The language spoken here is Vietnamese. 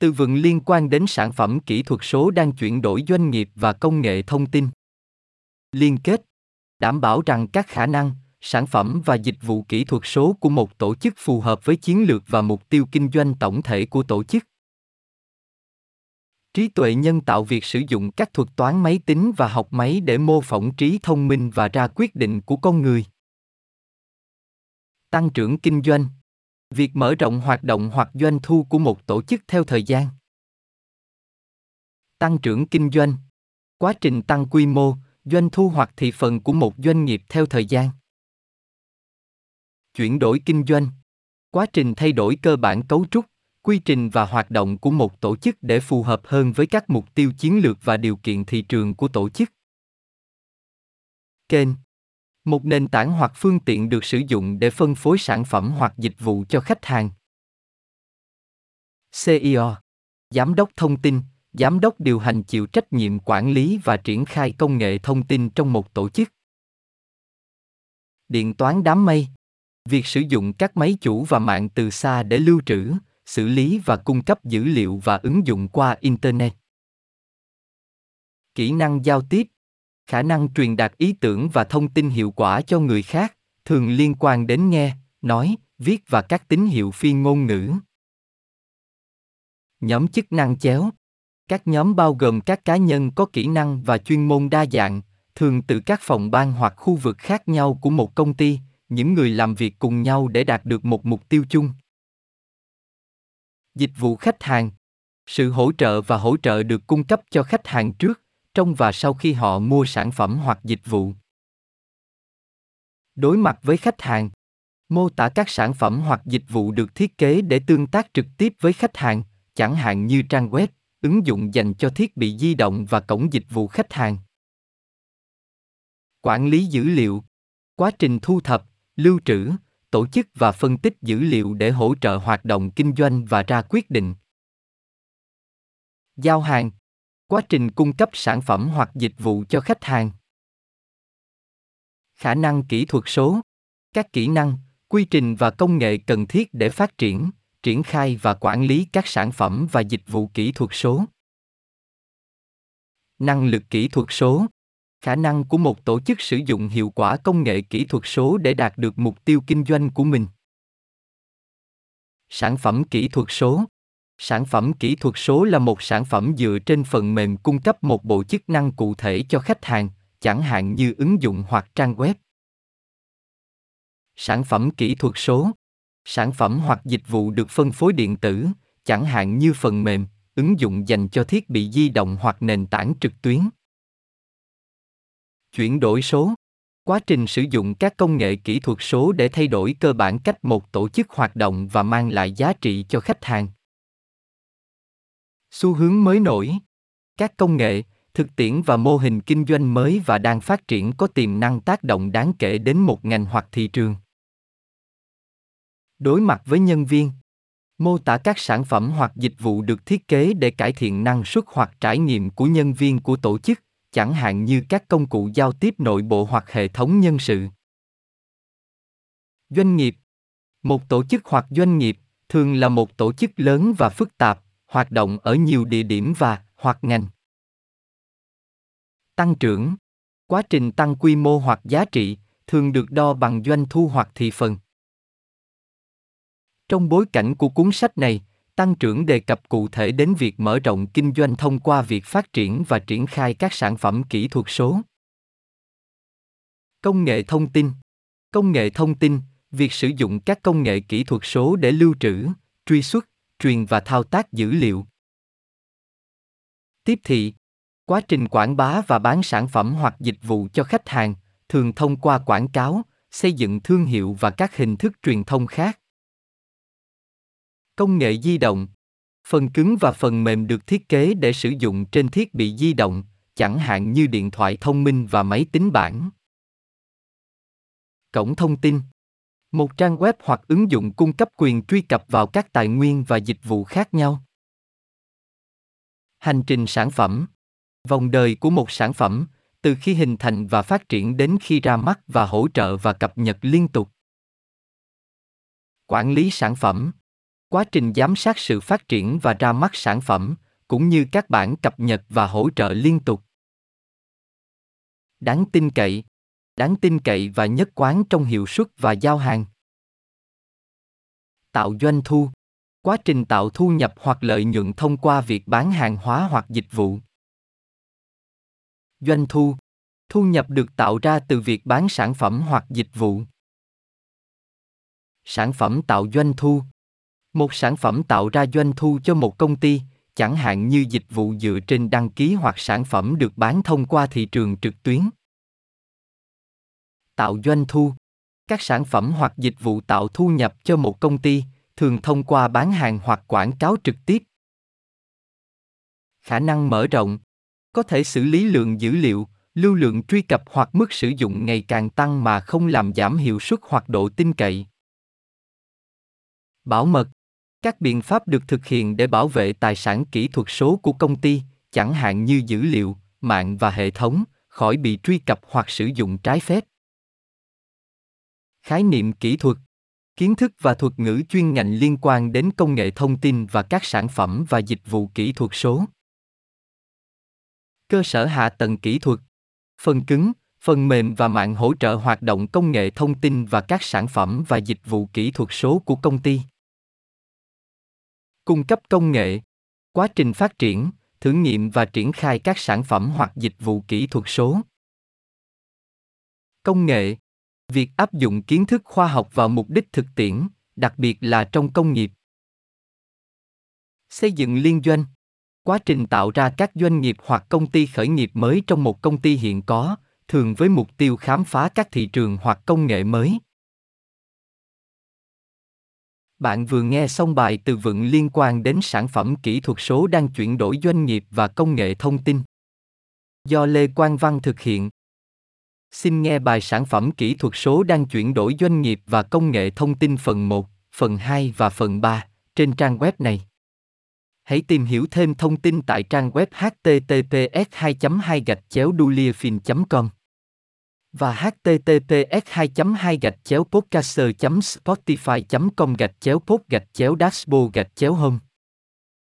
tư vấn liên quan đến sản phẩm kỹ thuật số đang chuyển đổi doanh nghiệp và công nghệ thông tin. Liên kết đảm bảo rằng các khả năng, sản phẩm và dịch vụ kỹ thuật số của một tổ chức phù hợp với chiến lược và mục tiêu kinh doanh tổng thể của tổ chức. Trí tuệ nhân tạo việc sử dụng các thuật toán máy tính và học máy để mô phỏng trí thông minh và ra quyết định của con người. Tăng trưởng kinh doanh Việc mở rộng hoạt động hoặc doanh thu của một tổ chức theo thời gian. Tăng trưởng kinh doanh Quá trình tăng quy mô, doanh thu hoặc thị phần của một doanh nghiệp theo thời gian. Chuyển đổi kinh doanh Quá trình thay đổi cơ bản cấu trúc, quy trình và hoạt động của một tổ chức để phù hợp hơn với các mục tiêu chiến lược và điều kiện thị trường của tổ chức. Kênh một nền tảng hoặc phương tiện được sử dụng để phân phối sản phẩm hoặc dịch vụ cho khách hàng. CEO Giám đốc thông tin, giám đốc điều hành chịu trách nhiệm quản lý và triển khai công nghệ thông tin trong một tổ chức. Điện toán đám mây Việc sử dụng các máy chủ và mạng từ xa để lưu trữ, xử lý và cung cấp dữ liệu và ứng dụng qua internet kỹ năng giao tiếp khả năng truyền đạt ý tưởng và thông tin hiệu quả cho người khác, thường liên quan đến nghe, nói, viết và các tín hiệu phi ngôn ngữ. Nhóm chức năng chéo. Các nhóm bao gồm các cá nhân có kỹ năng và chuyên môn đa dạng, thường từ các phòng ban hoặc khu vực khác nhau của một công ty, những người làm việc cùng nhau để đạt được một mục tiêu chung. Dịch vụ khách hàng. Sự hỗ trợ và hỗ trợ được cung cấp cho khách hàng trước trong và sau khi họ mua sản phẩm hoặc dịch vụ. Đối mặt với khách hàng, mô tả các sản phẩm hoặc dịch vụ được thiết kế để tương tác trực tiếp với khách hàng, chẳng hạn như trang web, ứng dụng dành cho thiết bị di động và cổng dịch vụ khách hàng. Quản lý dữ liệu, quá trình thu thập, lưu trữ, tổ chức và phân tích dữ liệu để hỗ trợ hoạt động kinh doanh và ra quyết định. Giao hàng quá trình cung cấp sản phẩm hoặc dịch vụ cho khách hàng. Khả năng kỹ thuật số. Các kỹ năng, quy trình và công nghệ cần thiết để phát triển triển khai và quản lý các sản phẩm và dịch vụ kỹ thuật số. Năng lực kỹ thuật số. Khả năng của một tổ chức sử dụng hiệu quả công nghệ kỹ thuật số để đạt được mục tiêu kinh doanh của mình. Sản phẩm kỹ thuật số sản phẩm kỹ thuật số là một sản phẩm dựa trên phần mềm cung cấp một bộ chức năng cụ thể cho khách hàng, chẳng hạn như ứng dụng hoặc trang web. Sản phẩm kỹ thuật số. Sản phẩm hoặc dịch vụ được phân phối điện tử, chẳng hạn như phần mềm, ứng dụng dành cho thiết bị di động hoặc nền tảng trực tuyến. Chuyển đổi số. Quá trình sử dụng các công nghệ kỹ thuật số để thay đổi cơ bản cách một tổ chức hoạt động và mang lại giá trị cho khách hàng xu hướng mới nổi. Các công nghệ, thực tiễn và mô hình kinh doanh mới và đang phát triển có tiềm năng tác động đáng kể đến một ngành hoặc thị trường. Đối mặt với nhân viên, mô tả các sản phẩm hoặc dịch vụ được thiết kế để cải thiện năng suất hoặc trải nghiệm của nhân viên của tổ chức, chẳng hạn như các công cụ giao tiếp nội bộ hoặc hệ thống nhân sự. Doanh nghiệp. Một tổ chức hoặc doanh nghiệp thường là một tổ chức lớn và phức tạp hoạt động ở nhiều địa điểm và hoặc ngành. Tăng trưởng. Quá trình tăng quy mô hoặc giá trị thường được đo bằng doanh thu hoặc thị phần. Trong bối cảnh của cuốn sách này, tăng trưởng đề cập cụ thể đến việc mở rộng kinh doanh thông qua việc phát triển và triển khai các sản phẩm kỹ thuật số. Công nghệ thông tin. Công nghệ thông tin, việc sử dụng các công nghệ kỹ thuật số để lưu trữ, truy xuất truyền và thao tác dữ liệu. Tiếp thị, quá trình quảng bá và bán sản phẩm hoặc dịch vụ cho khách hàng, thường thông qua quảng cáo, xây dựng thương hiệu và các hình thức truyền thông khác. Công nghệ di động. Phần cứng và phần mềm được thiết kế để sử dụng trên thiết bị di động, chẳng hạn như điện thoại thông minh và máy tính bảng. Cổng thông tin một trang web hoặc ứng dụng cung cấp quyền truy cập vào các tài nguyên và dịch vụ khác nhau. Hành trình sản phẩm. Vòng đời của một sản phẩm, từ khi hình thành và phát triển đến khi ra mắt và hỗ trợ và cập nhật liên tục. Quản lý sản phẩm. Quá trình giám sát sự phát triển và ra mắt sản phẩm, cũng như các bản cập nhật và hỗ trợ liên tục. Đáng tin cậy đáng tin cậy và nhất quán trong hiệu suất và giao hàng. Tạo doanh thu. Quá trình tạo thu nhập hoặc lợi nhuận thông qua việc bán hàng hóa hoặc dịch vụ. Doanh thu. Thu nhập được tạo ra từ việc bán sản phẩm hoặc dịch vụ. Sản phẩm tạo doanh thu. Một sản phẩm tạo ra doanh thu cho một công ty, chẳng hạn như dịch vụ dựa trên đăng ký hoặc sản phẩm được bán thông qua thị trường trực tuyến tạo doanh thu. Các sản phẩm hoặc dịch vụ tạo thu nhập cho một công ty thường thông qua bán hàng hoặc quảng cáo trực tiếp. Khả năng mở rộng. Có thể xử lý lượng dữ liệu, lưu lượng truy cập hoặc mức sử dụng ngày càng tăng mà không làm giảm hiệu suất hoặc độ tin cậy. Bảo mật. Các biện pháp được thực hiện để bảo vệ tài sản kỹ thuật số của công ty, chẳng hạn như dữ liệu, mạng và hệ thống, khỏi bị truy cập hoặc sử dụng trái phép khái niệm kỹ thuật. Kiến thức và thuật ngữ chuyên ngành liên quan đến công nghệ thông tin và các sản phẩm và dịch vụ kỹ thuật số. Cơ sở hạ tầng kỹ thuật. Phần cứng, phần mềm và mạng hỗ trợ hoạt động công nghệ thông tin và các sản phẩm và dịch vụ kỹ thuật số của công ty. Cung cấp công nghệ. Quá trình phát triển, thử nghiệm và triển khai các sản phẩm hoặc dịch vụ kỹ thuật số. Công nghệ việc áp dụng kiến thức khoa học vào mục đích thực tiễn, đặc biệt là trong công nghiệp. Xây dựng liên doanh. Quá trình tạo ra các doanh nghiệp hoặc công ty khởi nghiệp mới trong một công ty hiện có, thường với mục tiêu khám phá các thị trường hoặc công nghệ mới. Bạn vừa nghe xong bài từ vựng liên quan đến sản phẩm kỹ thuật số đang chuyển đổi doanh nghiệp và công nghệ thông tin. Do lê quang văn thực hiện Xin nghe bài sản phẩm kỹ thuật số đang chuyển đổi doanh nghiệp và công nghệ thông tin phần 1, phần 2 và phần 3 trên trang web này. Hãy tìm hiểu thêm thông tin tại trang web https 2 2 gạch chéo com và https 2 2 gạch chéo podcaster spotify com gạch chéo pod gạch chéo dashboard gạch chéo home